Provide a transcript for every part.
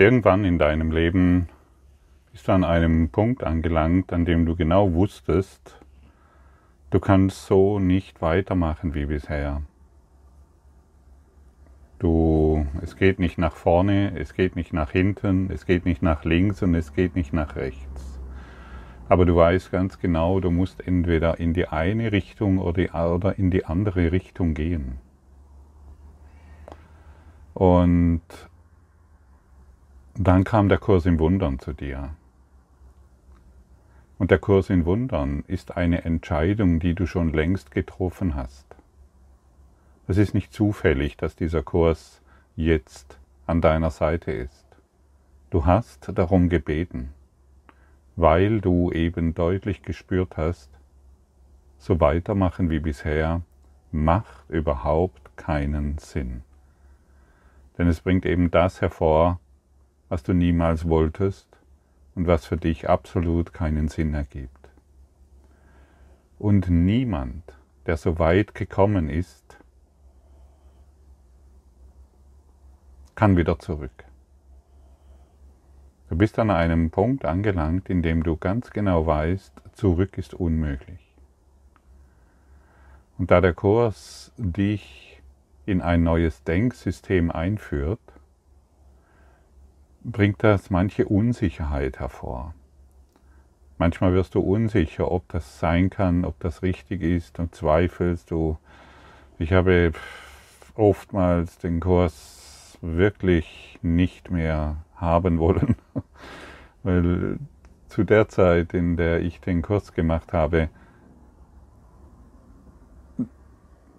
Irgendwann in deinem Leben bist du an einem Punkt angelangt, an dem du genau wusstest, du kannst so nicht weitermachen wie bisher. Du, es geht nicht nach vorne, es geht nicht nach hinten, es geht nicht nach links und es geht nicht nach rechts. Aber du weißt ganz genau, du musst entweder in die eine Richtung oder in die andere Richtung gehen. Und dann kam der Kurs im Wundern zu dir. Und der Kurs in Wundern ist eine Entscheidung, die du schon längst getroffen hast. Es ist nicht zufällig, dass dieser Kurs jetzt an deiner Seite ist. Du hast darum gebeten, weil du eben deutlich gespürt hast, so weitermachen wie bisher macht überhaupt keinen Sinn. Denn es bringt eben das hervor, was du niemals wolltest und was für dich absolut keinen Sinn ergibt. Und niemand, der so weit gekommen ist, kann wieder zurück. Du bist an einem Punkt angelangt, in dem du ganz genau weißt, zurück ist unmöglich. Und da der Kurs dich in ein neues Denksystem einführt, bringt das manche Unsicherheit hervor. Manchmal wirst du unsicher, ob das sein kann, ob das richtig ist und zweifelst du. Ich habe oftmals den Kurs wirklich nicht mehr haben wollen, weil zu der Zeit, in der ich den Kurs gemacht habe,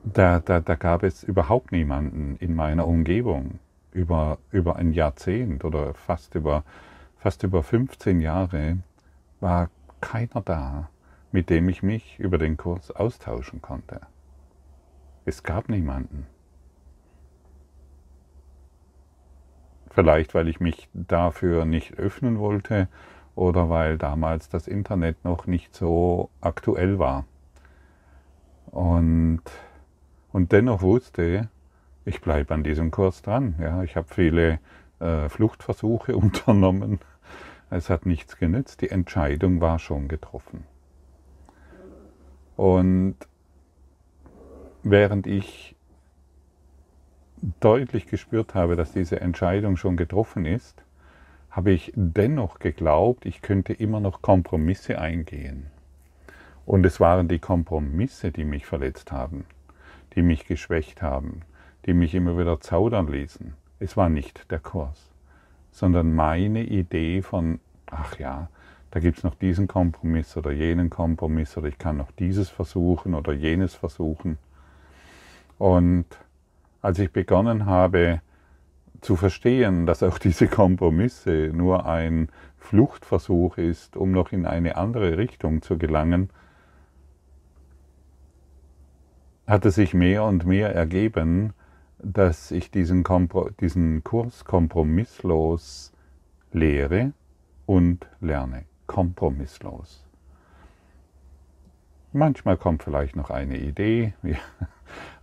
da, da, da gab es überhaupt niemanden in meiner Umgebung über, über ein Jahrzehnt oder fast über, fast über 15 Jahre war keiner da, mit dem ich mich über den Kurs austauschen konnte. Es gab niemanden. Vielleicht weil ich mich dafür nicht öffnen wollte oder weil damals das Internet noch nicht so aktuell war. Und, und dennoch wusste, ich bleibe an diesem Kurs dran. Ja, ich habe viele äh, Fluchtversuche unternommen. Es hat nichts genützt. Die Entscheidung war schon getroffen. Und während ich deutlich gespürt habe, dass diese Entscheidung schon getroffen ist, habe ich dennoch geglaubt, ich könnte immer noch Kompromisse eingehen. Und es waren die Kompromisse, die mich verletzt haben, die mich geschwächt haben, die mich immer wieder zaudern ließen. Es war nicht der Kurs, sondern meine Idee von, ach ja, da gibt es noch diesen Kompromiss oder jenen Kompromiss oder ich kann noch dieses versuchen oder jenes versuchen. Und als ich begonnen habe zu verstehen, dass auch diese Kompromisse nur ein Fluchtversuch ist, um noch in eine andere Richtung zu gelangen, hat es sich mehr und mehr ergeben, dass ich diesen, Kompro diesen Kurs kompromisslos lehre und lerne. Kompromisslos. Manchmal kommt vielleicht noch eine Idee,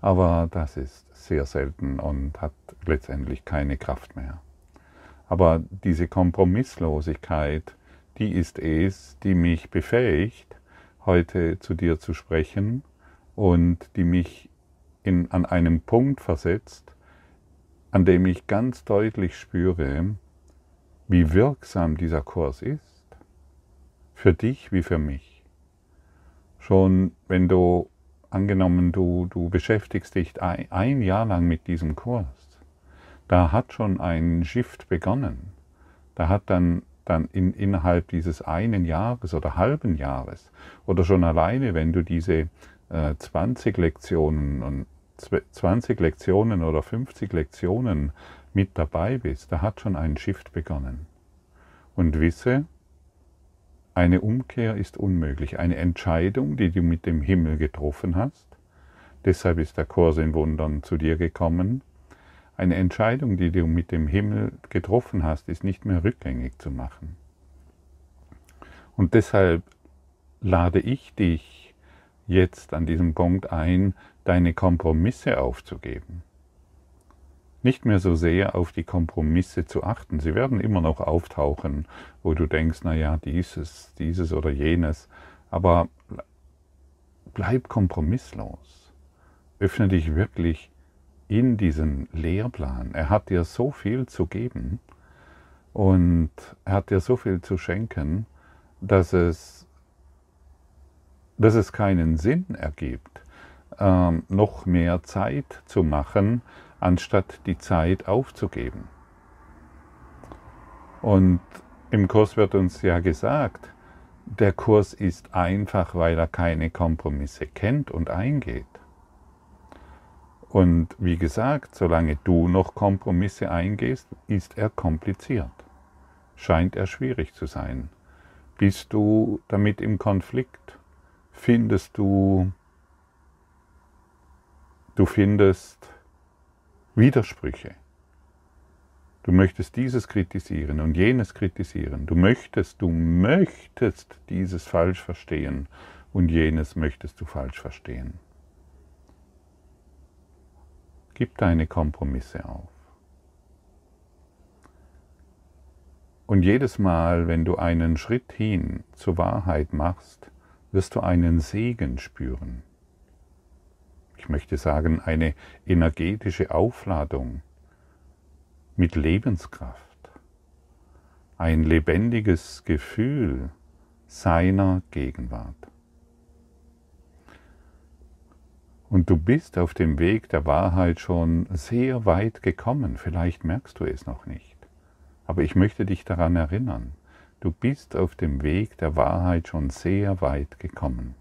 aber das ist sehr selten und hat letztendlich keine Kraft mehr. Aber diese Kompromisslosigkeit, die ist es, die mich befähigt, heute zu dir zu sprechen und die mich in, an einem Punkt versetzt, an dem ich ganz deutlich spüre, wie wirksam dieser Kurs ist, für dich wie für mich. Schon wenn du angenommen, du, du beschäftigst dich ein, ein Jahr lang mit diesem Kurs, da hat schon ein Shift begonnen. Da hat dann, dann in, innerhalb dieses einen Jahres oder halben Jahres oder schon alleine, wenn du diese äh, 20 Lektionen und 20 Lektionen oder 50 Lektionen mit dabei bist, da hat schon ein Shift begonnen. Und wisse, eine Umkehr ist unmöglich. Eine Entscheidung, die du mit dem Himmel getroffen hast, deshalb ist der Kurs in Wundern zu dir gekommen, eine Entscheidung, die du mit dem Himmel getroffen hast, ist nicht mehr rückgängig zu machen. Und deshalb lade ich dich jetzt an diesem Punkt ein, deine Kompromisse aufzugeben. nicht mehr so sehr auf die Kompromisse zu achten. Sie werden immer noch auftauchen, wo du denkst, na ja, dieses, dieses oder jenes, aber bleib kompromisslos. Öffne dich wirklich in diesen Lehrplan. Er hat dir so viel zu geben und er hat dir so viel zu schenken, dass es, dass es keinen Sinn ergibt, ähm, noch mehr Zeit zu machen, anstatt die Zeit aufzugeben. Und im Kurs wird uns ja gesagt, der Kurs ist einfach, weil er keine Kompromisse kennt und eingeht. Und wie gesagt, solange du noch Kompromisse eingehst, ist er kompliziert. Scheint er schwierig zu sein. Bist du damit im Konflikt? Findest du, du findest Widersprüche. Du möchtest dieses kritisieren und jenes kritisieren. Du möchtest, du möchtest dieses falsch verstehen und jenes möchtest du falsch verstehen. Gib deine Kompromisse auf. Und jedes Mal, wenn du einen Schritt hin zur Wahrheit machst, wirst du einen Segen spüren. Ich möchte sagen, eine energetische Aufladung mit Lebenskraft, ein lebendiges Gefühl seiner Gegenwart. Und du bist auf dem Weg der Wahrheit schon sehr weit gekommen. Vielleicht merkst du es noch nicht. Aber ich möchte dich daran erinnern, du bist auf dem Weg der Wahrheit schon sehr weit gekommen.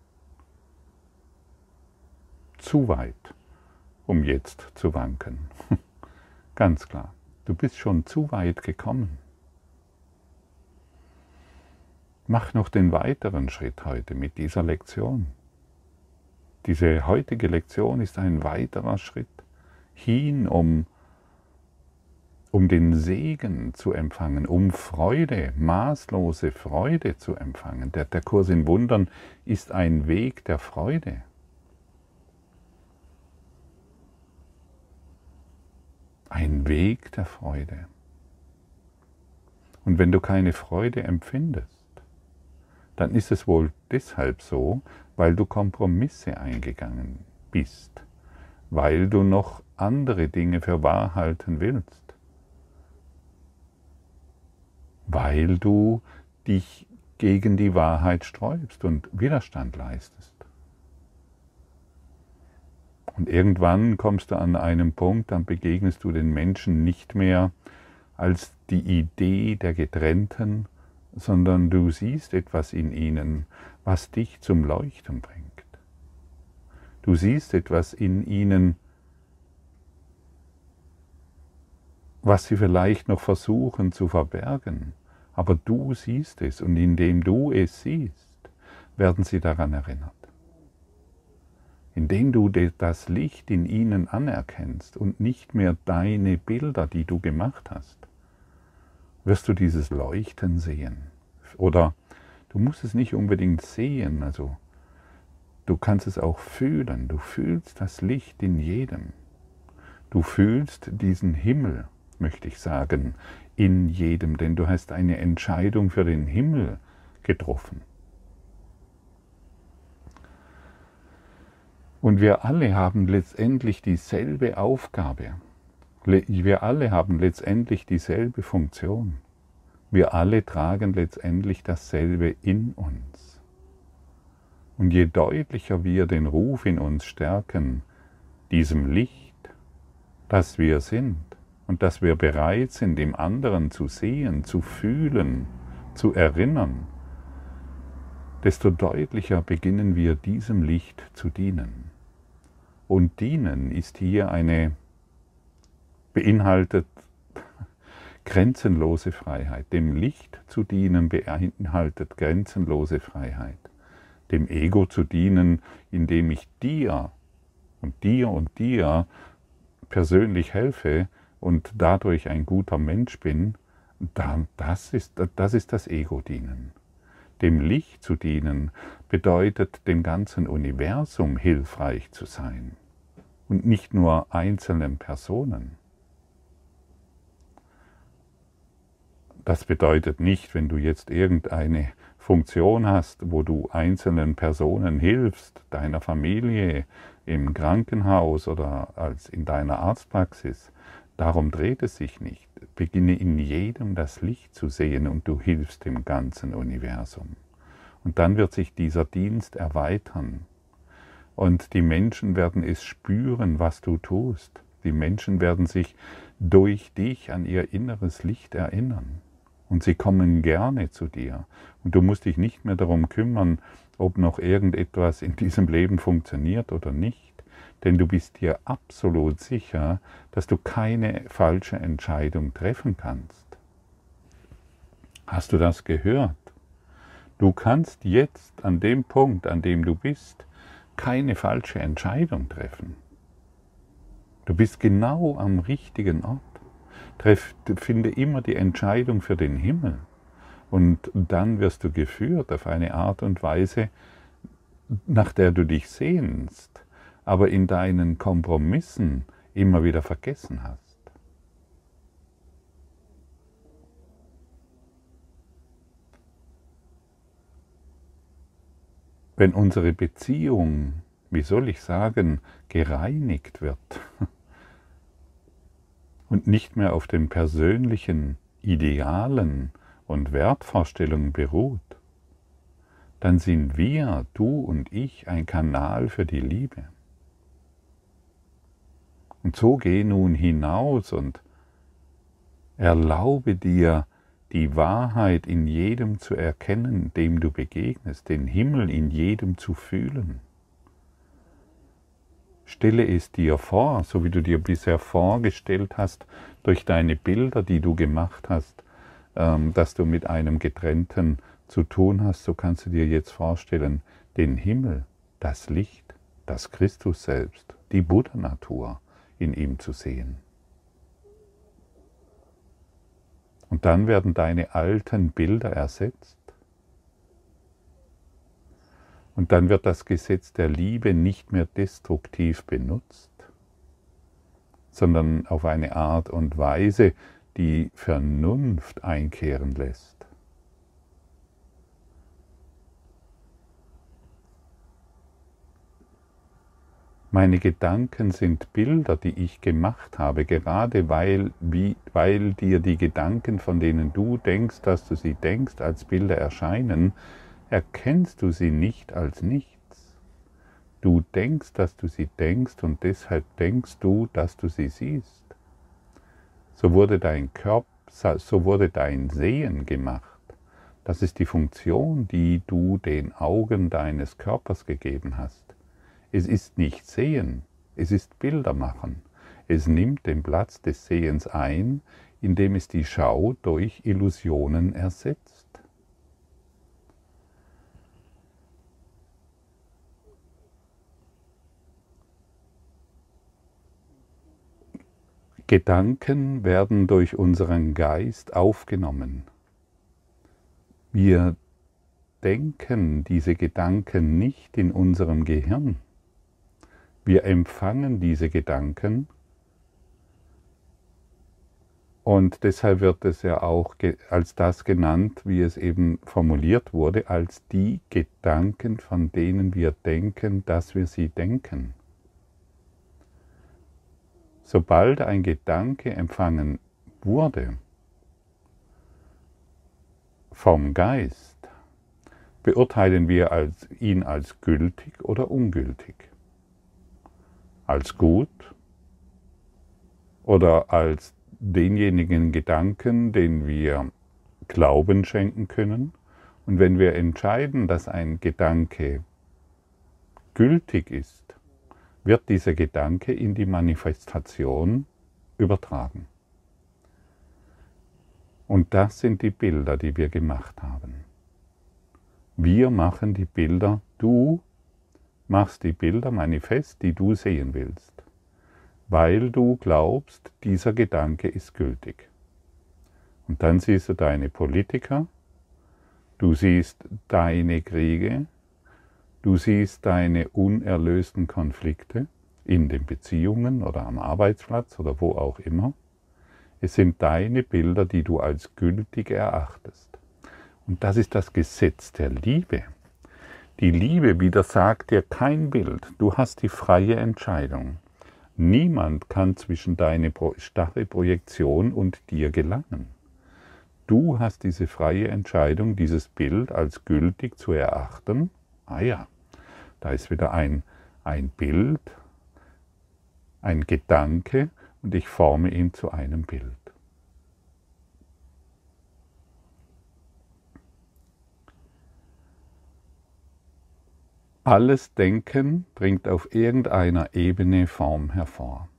Zu weit, um jetzt zu wanken. Ganz klar, du bist schon zu weit gekommen. Mach noch den weiteren Schritt heute mit dieser Lektion. Diese heutige Lektion ist ein weiterer Schritt hin, um, um den Segen zu empfangen, um Freude, maßlose Freude zu empfangen. Der, der Kurs in Wundern ist ein Weg der Freude. Ein Weg der Freude. Und wenn du keine Freude empfindest, dann ist es wohl deshalb so, weil du Kompromisse eingegangen bist, weil du noch andere Dinge für wahr halten willst, weil du dich gegen die Wahrheit sträubst und Widerstand leistest. Und irgendwann kommst du an einen Punkt, dann begegnest du den Menschen nicht mehr als die Idee der Getrennten, sondern du siehst etwas in ihnen, was dich zum Leuchten bringt. Du siehst etwas in ihnen, was sie vielleicht noch versuchen zu verbergen, aber du siehst es und indem du es siehst, werden sie daran erinnert. Indem du das Licht in ihnen anerkennst und nicht mehr deine Bilder, die du gemacht hast, wirst du dieses Leuchten sehen. Oder Du musst es nicht unbedingt sehen, also du kannst es auch fühlen. Du fühlst das Licht in jedem. Du fühlst diesen Himmel, möchte ich sagen, in jedem, denn du hast eine Entscheidung für den Himmel getroffen. Und wir alle haben letztendlich dieselbe Aufgabe. Wir alle haben letztendlich dieselbe Funktion. Wir alle tragen letztendlich dasselbe in uns. Und je deutlicher wir den Ruf in uns stärken, diesem Licht, das wir sind und dass wir bereit sind, dem anderen zu sehen, zu fühlen, zu erinnern, desto deutlicher beginnen wir diesem Licht zu dienen. Und dienen ist hier eine beinhaltet grenzenlose Freiheit. Dem Licht zu dienen beinhaltet grenzenlose Freiheit. Dem Ego zu dienen, indem ich dir und dir und dir persönlich helfe und dadurch ein guter Mensch bin, das ist das, ist das Ego-Dienen. Dem Licht zu dienen bedeutet, dem ganzen Universum hilfreich zu sein und nicht nur einzelnen Personen. Das bedeutet nicht, wenn du jetzt irgendeine Funktion hast, wo du einzelnen Personen hilfst, deiner Familie, im Krankenhaus oder als in deiner Arztpraxis, darum dreht es sich nicht. Beginne in jedem das Licht zu sehen und du hilfst dem ganzen Universum. Und dann wird sich dieser Dienst erweitern. Und die Menschen werden es spüren, was du tust. Die Menschen werden sich durch dich an ihr inneres Licht erinnern. Und sie kommen gerne zu dir. Und du musst dich nicht mehr darum kümmern, ob noch irgendetwas in diesem Leben funktioniert oder nicht. Denn du bist dir absolut sicher, dass du keine falsche Entscheidung treffen kannst. Hast du das gehört? Du kannst jetzt an dem Punkt, an dem du bist, keine falsche Entscheidung treffen. Du bist genau am richtigen Ort. Treff, finde immer die Entscheidung für den Himmel. Und dann wirst du geführt auf eine Art und Weise, nach der du dich sehnst, aber in deinen Kompromissen immer wieder vergessen hast. Wenn unsere Beziehung, wie soll ich sagen, gereinigt wird, und nicht mehr auf den persönlichen Idealen und Wertvorstellungen beruht, dann sind wir, du und ich, ein Kanal für die Liebe. Und so geh nun hinaus und erlaube dir, die Wahrheit in jedem zu erkennen, dem du begegnest, den Himmel in jedem zu fühlen. Stelle es dir vor, so wie du dir bisher vorgestellt hast, durch deine Bilder, die du gemacht hast, ähm, dass du mit einem Getrennten zu tun hast, so kannst du dir jetzt vorstellen, den Himmel, das Licht, das Christus selbst, die Buddha-Natur in ihm zu sehen. Und dann werden deine alten Bilder ersetzt und dann wird das Gesetz der Liebe nicht mehr destruktiv benutzt, sondern auf eine Art und Weise, die Vernunft einkehren lässt. Meine Gedanken sind Bilder, die ich gemacht habe, gerade weil, wie, weil dir die Gedanken, von denen du denkst, dass du sie denkst, als Bilder erscheinen, erkennst du sie nicht als nichts. Du denkst, dass du sie denkst und deshalb denkst du, dass du sie siehst. So wurde dein Körper, so wurde dein Sehen gemacht. Das ist die Funktion, die du den Augen deines Körpers gegeben hast. Es ist nicht Sehen, es ist Bilder machen. Es nimmt den Platz des Sehens ein, indem es die Schau durch Illusionen ersetzt. Gedanken werden durch unseren Geist aufgenommen. Wir denken diese Gedanken nicht in unserem Gehirn. Wir empfangen diese Gedanken und deshalb wird es ja auch als das genannt, wie es eben formuliert wurde, als die Gedanken, von denen wir denken, dass wir sie denken. Sobald ein Gedanke empfangen wurde vom Geist, beurteilen wir ihn als gültig oder ungültig, als gut oder als denjenigen Gedanken, den wir Glauben schenken können. Und wenn wir entscheiden, dass ein Gedanke gültig ist, wird dieser Gedanke in die Manifestation übertragen. Und das sind die Bilder, die wir gemacht haben. Wir machen die Bilder, du machst die Bilder manifest, die du sehen willst, weil du glaubst, dieser Gedanke ist gültig. Und dann siehst du deine Politiker, du siehst deine Kriege, Du siehst deine unerlösten Konflikte in den Beziehungen oder am Arbeitsplatz oder wo auch immer. Es sind deine Bilder, die du als gültig erachtest. Und das ist das Gesetz der Liebe. Die Liebe widersagt dir kein Bild. Du hast die freie Entscheidung. Niemand kann zwischen deine starre Projektion und dir gelangen. Du hast diese freie Entscheidung, dieses Bild als gültig zu erachten. Ah ja, da ist wieder ein, ein Bild, ein Gedanke und ich forme ihn zu einem Bild. Alles Denken bringt auf irgendeiner Ebene Form hervor.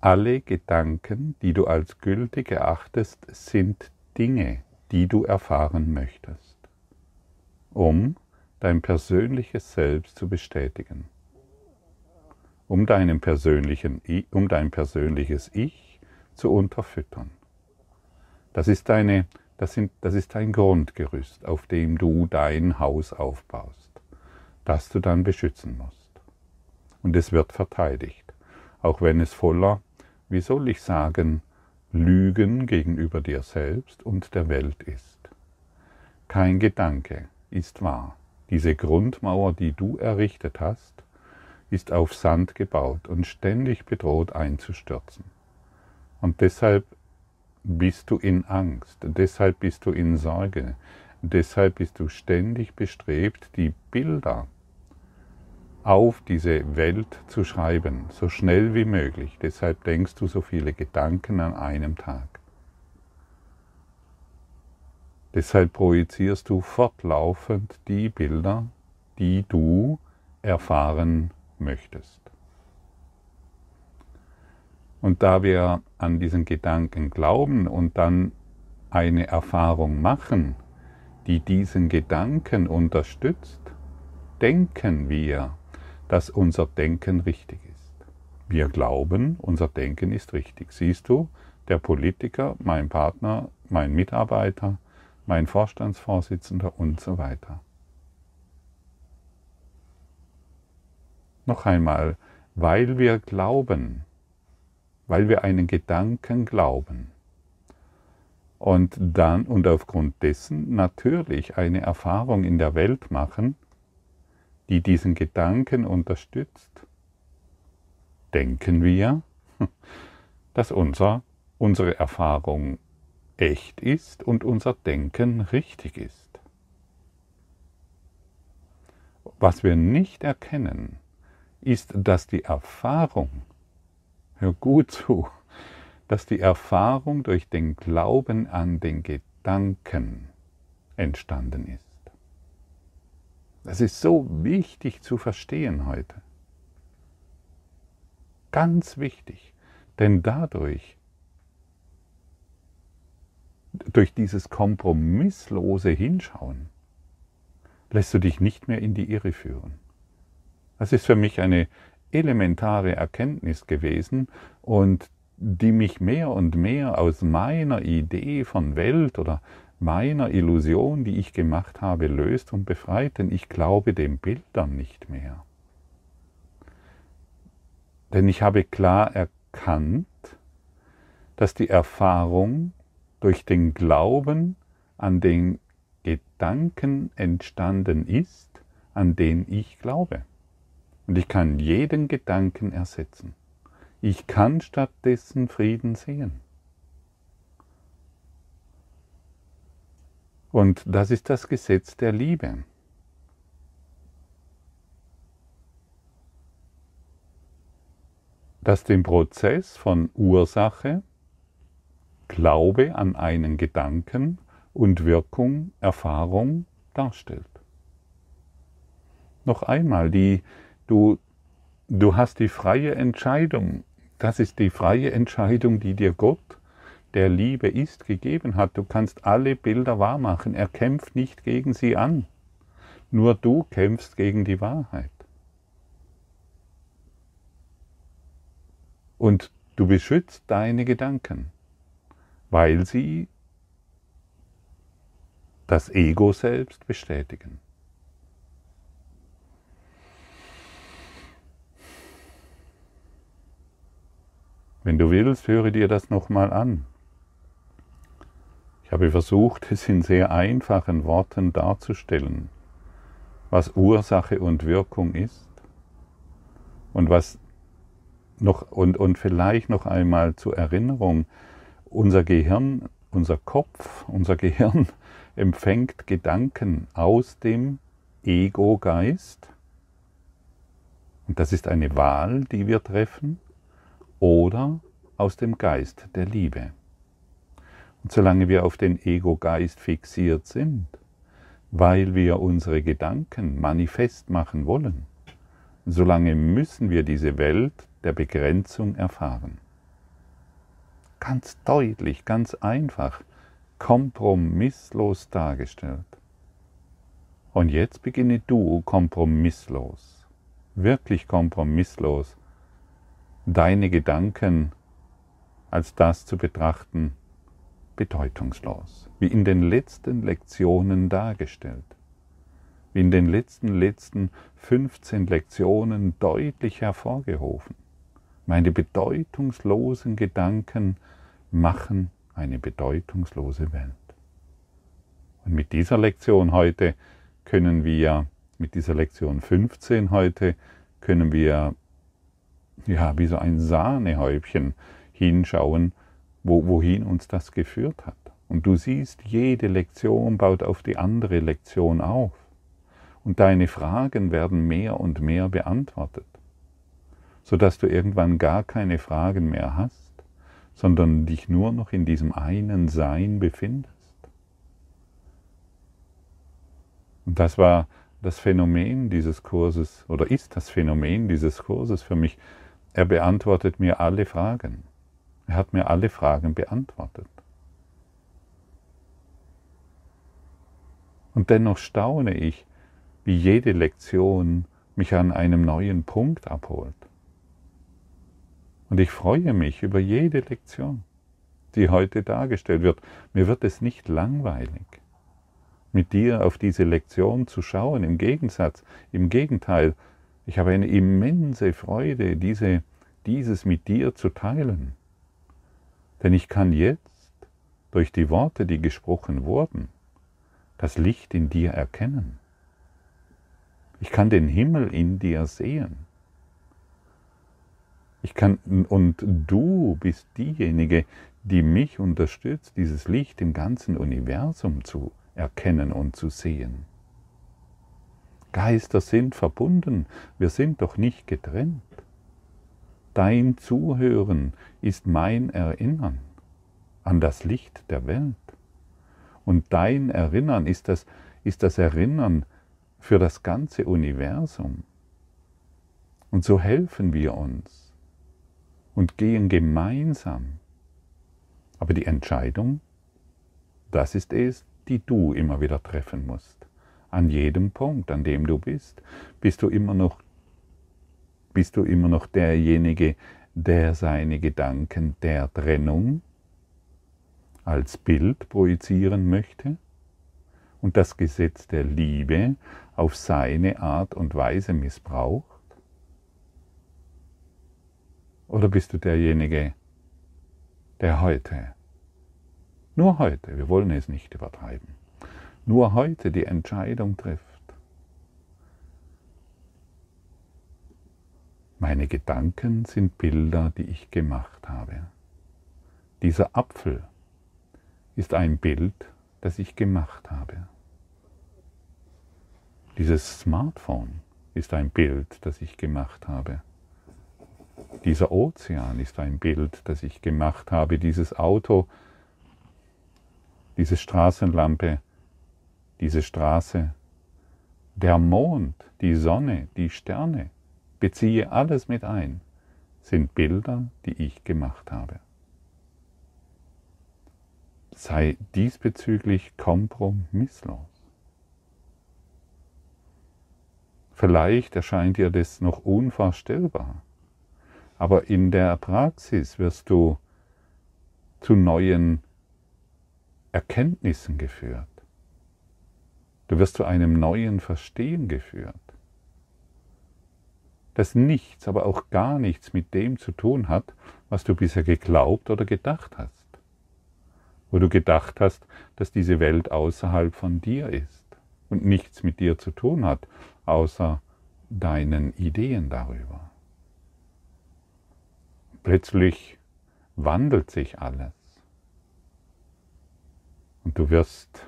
Alle Gedanken, die du als gültig erachtest, sind Dinge, die du erfahren möchtest, um dein persönliches Selbst zu bestätigen, um, deinem persönlichen, um dein persönliches Ich zu unterfüttern. Das ist deine das, sind, das ist ein Grundgerüst, auf dem du dein Haus aufbaust, das du dann beschützen musst. Und es wird verteidigt, auch wenn es voller, wie soll ich sagen, Lügen gegenüber dir selbst und der Welt ist. Kein Gedanke ist wahr. Diese Grundmauer, die du errichtet hast, ist auf Sand gebaut und ständig bedroht einzustürzen. Und deshalb bist du in Angst, deshalb bist du in Sorge, deshalb bist du ständig bestrebt, die Bilder auf diese Welt zu schreiben, so schnell wie möglich. Deshalb denkst du so viele Gedanken an einem Tag. Deshalb projizierst du fortlaufend die Bilder, die du erfahren möchtest. Und da wir an diesen Gedanken glauben und dann eine Erfahrung machen, die diesen Gedanken unterstützt, denken wir, dass unser Denken richtig ist. Wir glauben, unser Denken ist richtig. Siehst du, der Politiker, mein Partner, mein Mitarbeiter, mein Vorstandsvorsitzender und so weiter. Noch einmal, weil wir glauben, weil wir einen Gedanken glauben. Und dann und aufgrund dessen natürlich eine Erfahrung in der Welt machen, die diesen Gedanken unterstützt, denken wir, dass unser, unsere Erfahrung echt ist und unser Denken richtig ist. Was wir nicht erkennen, ist, dass die Erfahrung hör gut zu, dass die Erfahrung durch den Glauben an den Gedanken entstanden ist. Das ist so wichtig zu verstehen heute. Ganz wichtig, denn dadurch, durch dieses kompromisslose Hinschauen, lässt du dich nicht mehr in die Irre führen. Das ist für mich eine elementare Erkenntnis gewesen und die mich mehr und mehr aus meiner Idee von Welt oder meiner Illusion, die ich gemacht habe, löst und befreit, denn ich glaube den Bildern nicht mehr. Denn ich habe klar erkannt, dass die Erfahrung durch den Glauben an den Gedanken entstanden ist, an den ich glaube. Und ich kann jeden Gedanken ersetzen. Ich kann stattdessen Frieden sehen. Und das ist das Gesetz der Liebe. das den Prozess von Ursache, Glaube an einen Gedanken und Wirkung, Erfahrung darstellt. Noch einmal, die, Du, du hast die freie Entscheidung. Das ist die freie Entscheidung, die dir Gott, der Liebe ist, gegeben hat. Du kannst alle Bilder wahrmachen. Er kämpft nicht gegen sie an. Nur du kämpfst gegen die Wahrheit. Und du beschützt deine Gedanken, weil sie das Ego selbst bestätigen. Wenn du willst, höre dir das nochmal an. Ich habe versucht, es in sehr einfachen Worten darzustellen, was Ursache und Wirkung ist und was noch und, und vielleicht noch einmal zur Erinnerung, unser Gehirn, unser Kopf, unser Gehirn empfängt Gedanken aus dem Ego-Geist. Und das ist eine Wahl, die wir treffen, oder aus dem Geist der Liebe. Und solange wir auf den Ego-Geist fixiert sind, weil wir unsere Gedanken manifest machen wollen, solange müssen wir diese Welt der Begrenzung erfahren. Ganz deutlich, ganz einfach, kompromisslos dargestellt. Und jetzt beginne du kompromisslos, wirklich kompromisslos, deine Gedanken als das zu betrachten, bedeutungslos, wie in den letzten Lektionen dargestellt, wie in den letzten, letzten 15 Lektionen deutlich hervorgehoben. Meine bedeutungslosen Gedanken machen eine bedeutungslose Welt. Und mit dieser Lektion heute können wir, mit dieser Lektion 15 heute, können wir ja wie so ein Sahnehäubchen hinschauen, wo, wohin uns das geführt hat. Und du siehst, jede Lektion baut auf die andere Lektion auf. Und deine Fragen werden mehr und mehr beantwortet, sodass du irgendwann gar keine Fragen mehr hast, sondern dich nur noch in diesem einen Sein befindest. Und das war das Phänomen dieses Kurses oder ist das Phänomen dieses Kurses für mich. Er beantwortet mir alle Fragen. Er hat mir alle Fragen beantwortet. Und dennoch staune ich, wie jede Lektion mich an einem neuen Punkt abholt. Und ich freue mich über jede Lektion, die heute dargestellt wird. Mir wird es nicht langweilig, mit dir auf diese Lektion zu schauen. Im Gegensatz, im Gegenteil, ich habe eine immense Freude, diese, dieses mit dir zu teilen. Denn ich kann jetzt durch die Worte, die gesprochen wurden, das Licht in dir erkennen. Ich kann den Himmel in dir sehen. Ich kann, und du bist diejenige, die mich unterstützt, dieses Licht im ganzen Universum zu erkennen und zu sehen. Geister sind verbunden, wir sind doch nicht getrennt. Dein Zuhören ist mein Erinnern an das Licht der Welt. Und dein Erinnern ist das, ist das Erinnern für das ganze Universum. Und so helfen wir uns und gehen gemeinsam. Aber die Entscheidung, das ist es, die du immer wieder treffen musst. An jedem Punkt, an dem du bist, bist du immer noch bist du immer noch derjenige, der seine Gedanken der Trennung als Bild projizieren möchte und das Gesetz der Liebe auf seine Art und Weise missbraucht? Oder bist du derjenige, der heute, nur heute, wir wollen es nicht übertreiben, nur heute die Entscheidung trifft, Meine Gedanken sind Bilder, die ich gemacht habe. Dieser Apfel ist ein Bild, das ich gemacht habe. Dieses Smartphone ist ein Bild, das ich gemacht habe. Dieser Ozean ist ein Bild, das ich gemacht habe. Dieses Auto, diese Straßenlampe, diese Straße, der Mond, die Sonne, die Sterne, beziehe alles mit ein, sind Bilder, die ich gemacht habe. Sei diesbezüglich kompromisslos. Vielleicht erscheint dir das noch unvorstellbar, aber in der Praxis wirst du zu neuen Erkenntnissen geführt. Du wirst zu einem neuen Verstehen geführt. das nichts, aber auch gar nichts mit dem zu tun hat, was du bisher geglaubt oder gedacht hast. Wo du gedacht hast, dass diese Welt außerhalb von dir ist und nichts mit dir zu tun hat, außer deinen Ideen darüber. Plötzlich wandelt sich alles. Und du wirst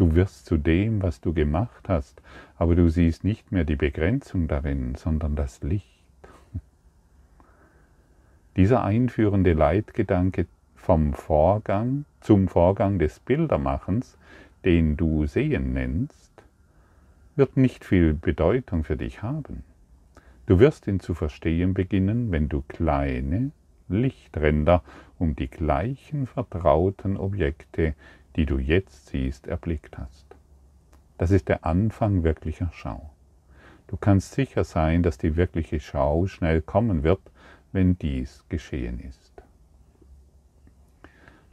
Du wirst zu dem, was du gemacht hast, aber du siehst nicht mehr die Begrenzung darin, sondern das Licht. Dieser einführende Leitgedanke vom Vorgang zum Vorgang des Bildermachens, den du Sehen nennst, wird nicht viel Bedeutung für dich haben. Du wirst ihn zu verstehen beginnen, wenn du kleine Lichtränder um die gleichen vertrauten Objekte die du jetzt siehst, erblickt hast. Das ist der Anfang wirklicher Schau. Du kannst sicher sein, dass die wirkliche Schau schnell kommen wird, wenn dies geschehen ist.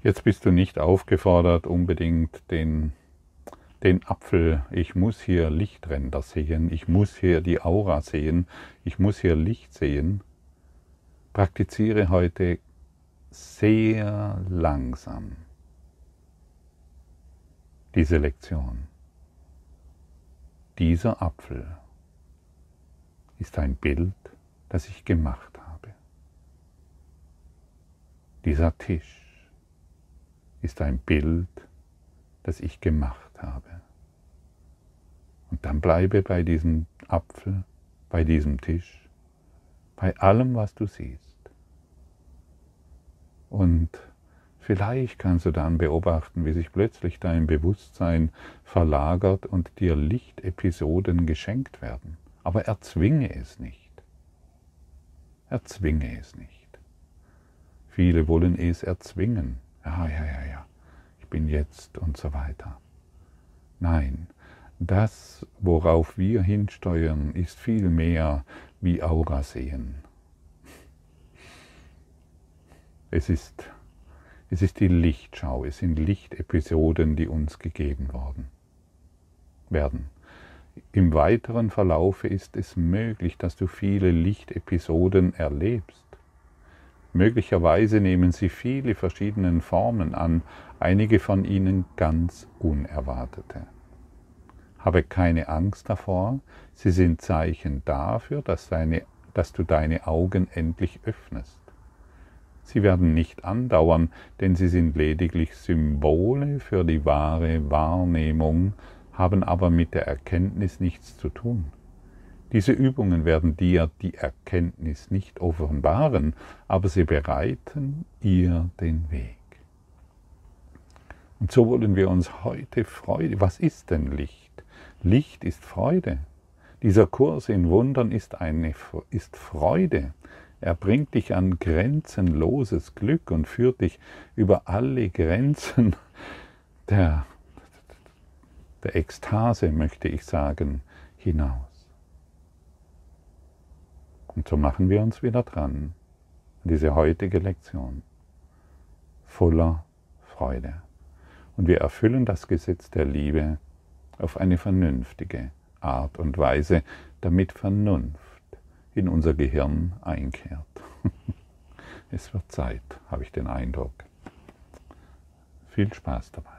Jetzt bist du nicht aufgefordert, unbedingt den, den Apfel, ich muss hier Lichtränder sehen, ich muss hier die Aura sehen, ich muss hier Licht sehen. Praktiziere heute sehr langsam diese Lektion. Dieser Apfel ist ein Bild, das ich gemacht habe. Dieser Tisch ist ein Bild, das ich gemacht habe. Und dann bleibe bei diesem Apfel, bei diesem Tisch, bei allem, was du siehst. Und Vielleicht kannst du dann beobachten, wie sich plötzlich dein Bewusstsein verlagert und dir Lichtepisoden geschenkt werden. Aber erzwinge es nicht. Erzwinge es nicht. Viele wollen es erzwingen. Ja, ja, ja, ja. Ich bin jetzt und so weiter. Nein, das, worauf wir hinsteuern, ist viel mehr wie Aura sehen. Es ist es ist die Lichtschau, es sind Lichtepisoden, die uns gegeben worden werden. Im weiteren Verlaufe ist es möglich, dass du viele Lichtepisoden erlebst. Möglicherweise nehmen sie viele verschiedene Formen an, einige von ihnen ganz unerwartete. Habe keine Angst davor, sie sind Zeichen dafür, dass, deine, dass du deine Augen endlich öffnest. Sie werden nicht andauern, denn sie sind lediglich Symbole für die wahre Wahrnehmung, haben aber mit der Erkenntnis nichts zu tun. Diese Übungen werden dir die Erkenntnis nicht offenbaren, aber sie bereiten ihr den Weg. Und so wollen wir uns heute Freude. Was ist denn Licht? Licht ist Freude. Dieser Kurs in Wundern ist, eine, ist Freude. Er bringt dich an grenzenloses Glück und führt dich über alle Grenzen der, der Ekstase, möchte ich sagen, hinaus. Und so machen wir uns wieder dran an diese heutige Lektion voller Freude. Und wir erfüllen das Gesetz der Liebe auf eine vernünftige Art und Weise, damit Vernunft in unser Gehirn einkehrt. es wird Zeit, habe ich den Eindruck. Viel Spaß dabei.